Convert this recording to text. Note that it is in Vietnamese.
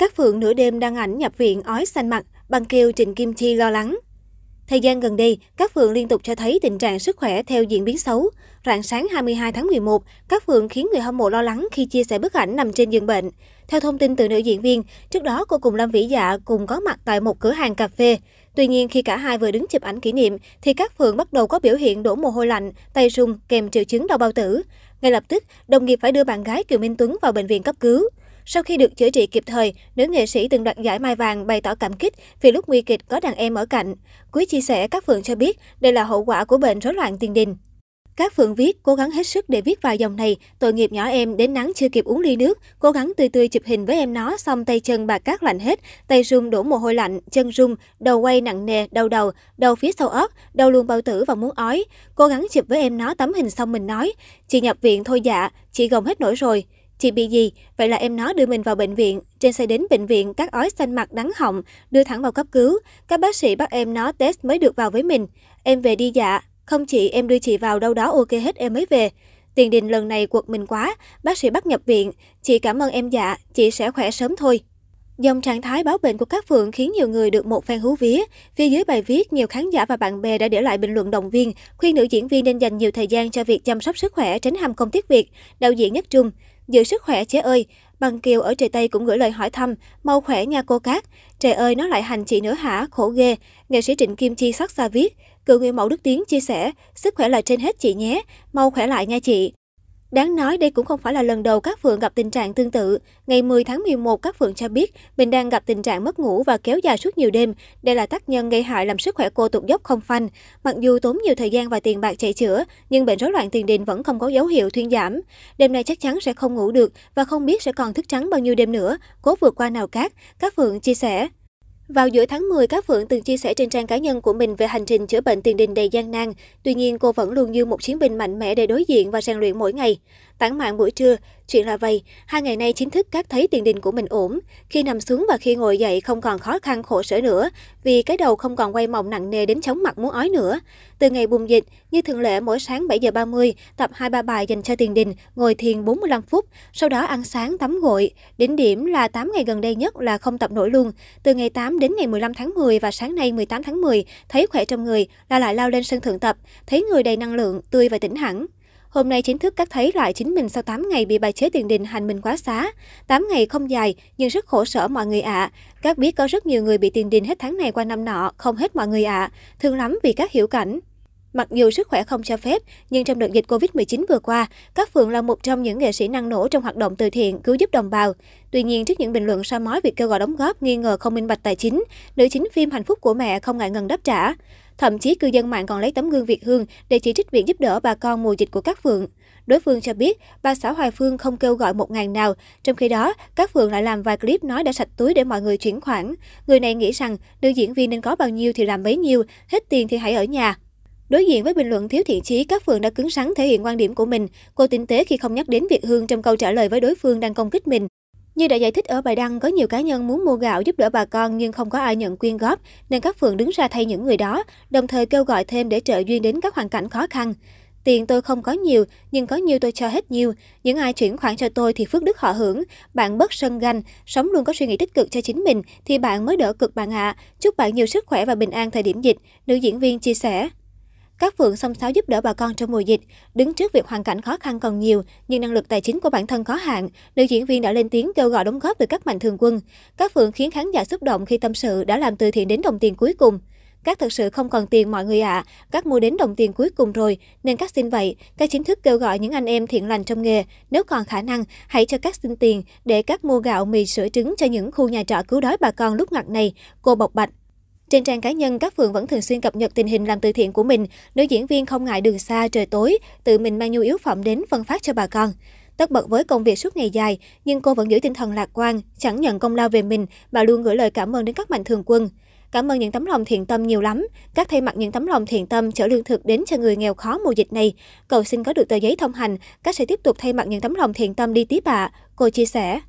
Các Phượng nửa đêm đăng ảnh nhập viện ói xanh mặt, bằng kêu Trịnh Kim Chi lo lắng. Thời gian gần đây, các phượng liên tục cho thấy tình trạng sức khỏe theo diễn biến xấu. Rạng sáng 22 tháng 11, các phượng khiến người hâm mộ lo lắng khi chia sẻ bức ảnh nằm trên giường bệnh. Theo thông tin từ nữ diễn viên, trước đó cô cùng Lâm Vĩ Dạ cùng có mặt tại một cửa hàng cà phê. Tuy nhiên, khi cả hai vừa đứng chụp ảnh kỷ niệm, thì các phượng bắt đầu có biểu hiện đổ mồ hôi lạnh, tay run kèm triệu chứng đau bao tử. Ngay lập tức, đồng nghiệp phải đưa bạn gái Kiều Minh Tuấn vào bệnh viện cấp cứu. Sau khi được chữa trị kịp thời, nữ nghệ sĩ từng đoạt giải Mai Vàng bày tỏ cảm kích vì lúc nguy kịch có đàn em ở cạnh. Quý chia sẻ, các Phượng cho biết đây là hậu quả của bệnh rối loạn tiền đình. Các Phượng viết, cố gắng hết sức để viết vào dòng này, tội nghiệp nhỏ em đến nắng chưa kịp uống ly nước, cố gắng tươi tươi chụp hình với em nó, xong tay chân bà cát lạnh hết, tay run đổ mồ hôi lạnh, chân run, đầu quay nặng nề, đau đầu, đầu phía sau ớt, đau luôn bao tử và muốn ói. Cố gắng chụp với em nó tấm hình xong mình nói, chị nhập viện thôi dạ, chị gồng hết nổi rồi. Chị bị gì? Vậy là em nó đưa mình vào bệnh viện. Trên xe đến bệnh viện, các ói xanh mặt đắng họng, đưa thẳng vào cấp cứu. Các bác sĩ bắt em nó test mới được vào với mình. Em về đi dạ. Không chị, em đưa chị vào đâu đó ok hết em mới về. Tiền đình lần này quật mình quá, bác sĩ bắt nhập viện. Chị cảm ơn em dạ, chị sẽ khỏe sớm thôi. Dòng trạng thái báo bệnh của các Phượng khiến nhiều người được một phen hú vía. Phía dưới bài viết, nhiều khán giả và bạn bè đã để lại bình luận động viên, khuyên nữ diễn viên nên dành nhiều thời gian cho việc chăm sóc sức khỏe, tránh ham công tiếc việc. Đạo diễn Nhất Trung, giữ sức khỏe chế ơi. Bằng Kiều ở trời Tây cũng gửi lời hỏi thăm, mau khỏe nha cô Cát. Trời ơi, nó lại hành chị nữa hả, khổ ghê. Nghệ sĩ Trịnh Kim Chi sắc xa viết, cựu người mẫu Đức Tiến chia sẻ, sức khỏe là trên hết chị nhé, mau khỏe lại nha chị. Đáng nói đây cũng không phải là lần đầu các Phượng gặp tình trạng tương tự. Ngày 10 tháng 11, các Phượng cho biết mình đang gặp tình trạng mất ngủ và kéo dài suốt nhiều đêm. Đây là tác nhân gây hại làm sức khỏe cô tụt dốc không phanh. Mặc dù tốn nhiều thời gian và tiền bạc chạy chữa, nhưng bệnh rối loạn tiền đình vẫn không có dấu hiệu thuyên giảm. Đêm nay chắc chắn sẽ không ngủ được và không biết sẽ còn thức trắng bao nhiêu đêm nữa. Cố vượt qua nào cát, các Phượng chia sẻ. Vào giữa tháng 10, các Phượng từng chia sẻ trên trang cá nhân của mình về hành trình chữa bệnh tiền đình đầy gian nan. Tuy nhiên, cô vẫn luôn như một chiến binh mạnh mẽ để đối diện và rèn luyện mỗi ngày. Tản mạng buổi trưa, chuyện là vậy, hai ngày nay chính thức các thấy tiền đình của mình ổn. Khi nằm xuống và khi ngồi dậy không còn khó khăn khổ sở nữa, vì cái đầu không còn quay mộng nặng nề đến chóng mặt muốn ói nữa. Từ ngày bùng dịch, như thường lệ mỗi sáng 7 giờ 30, tập 2-3 bài dành cho tiền đình, ngồi thiền 45 phút, sau đó ăn sáng tắm gội. Đỉnh điểm là 8 ngày gần đây nhất là không tập nổi luôn. Từ ngày 8 đến ngày 15 tháng 10 và sáng nay 18 tháng 10, thấy khỏe trong người là lại lao lên sân thượng tập, thấy người đầy năng lượng, tươi và tỉnh hẳn. Hôm nay chính thức các thấy lại chính mình sau 8 ngày bị bài chế tiền đình hành mình quá xá. 8 ngày không dài, nhưng rất khổ sở mọi người ạ. À. Các biết có rất nhiều người bị tiền đình hết tháng này qua năm nọ, không hết mọi người ạ. À. Thương lắm vì các hiểu cảnh. Mặc dù sức khỏe không cho phép, nhưng trong đợt dịch Covid-19 vừa qua, các Phượng là một trong những nghệ sĩ năng nổ trong hoạt động từ thiện cứu giúp đồng bào. Tuy nhiên, trước những bình luận soi mói việc kêu gọi đóng góp nghi ngờ không minh bạch tài chính, nữ chính phim Hạnh phúc của mẹ không ngại ngần đáp trả. Thậm chí cư dân mạng còn lấy tấm gương Việt Hương để chỉ trích việc giúp đỡ bà con mùa dịch của các phượng. Đối phương cho biết, bà xã Hoài Phương không kêu gọi một ngàn nào, trong khi đó, các phượng lại làm vài clip nói đã sạch túi để mọi người chuyển khoản. Người này nghĩ rằng, nữ diễn viên nên có bao nhiêu thì làm bấy nhiêu, hết tiền thì hãy ở nhà. Đối diện với bình luận thiếu thiện chí, các phường đã cứng rắn thể hiện quan điểm của mình. Cô tinh tế khi không nhắc đến Việt Hương trong câu trả lời với đối phương đang công kích mình. Như đã giải thích ở bài đăng, có nhiều cá nhân muốn mua gạo giúp đỡ bà con nhưng không có ai nhận quyên góp, nên các phường đứng ra thay những người đó, đồng thời kêu gọi thêm để trợ duyên đến các hoàn cảnh khó khăn. Tiền tôi không có nhiều, nhưng có nhiều tôi cho hết nhiều. Những ai chuyển khoản cho tôi thì phước đức họ hưởng. Bạn bớt sân ganh, sống luôn có suy nghĩ tích cực cho chính mình thì bạn mới đỡ cực bạn ạ. À. Chúc bạn nhiều sức khỏe và bình an thời điểm dịch, nữ diễn viên chia sẻ. Các phượng song sáo giúp đỡ bà con trong mùa dịch. Đứng trước việc hoàn cảnh khó khăn còn nhiều, nhưng năng lực tài chính của bản thân có hạn, nữ diễn viên đã lên tiếng kêu gọi đóng góp từ các mạnh thường quân. Các phượng khiến khán giả xúc động khi tâm sự đã làm từ thiện đến đồng tiền cuối cùng. Các thật sự không còn tiền mọi người ạ, à. các mua đến đồng tiền cuối cùng rồi, nên các xin vậy. Các chính thức kêu gọi những anh em thiện lành trong nghề, nếu còn khả năng, hãy cho các xin tiền để các mua gạo, mì, sữa trứng cho những khu nhà trọ cứu đói bà con lúc ngặt này, cô bộc bạch. Trên trang cá nhân, các phường vẫn thường xuyên cập nhật tình hình làm từ thiện của mình. Nữ diễn viên không ngại đường xa, trời tối, tự mình mang nhu yếu phẩm đến phân phát cho bà con. Tất bật với công việc suốt ngày dài, nhưng cô vẫn giữ tinh thần lạc quan, chẳng nhận công lao về mình mà luôn gửi lời cảm ơn đến các mạnh thường quân. Cảm ơn những tấm lòng thiện tâm nhiều lắm. Các thay mặt những tấm lòng thiện tâm chở lương thực đến cho người nghèo khó mùa dịch này. Cầu xin có được tờ giấy thông hành, các sẽ tiếp tục thay mặt những tấm lòng thiện tâm đi tiếp ạ. À. Cô chia sẻ.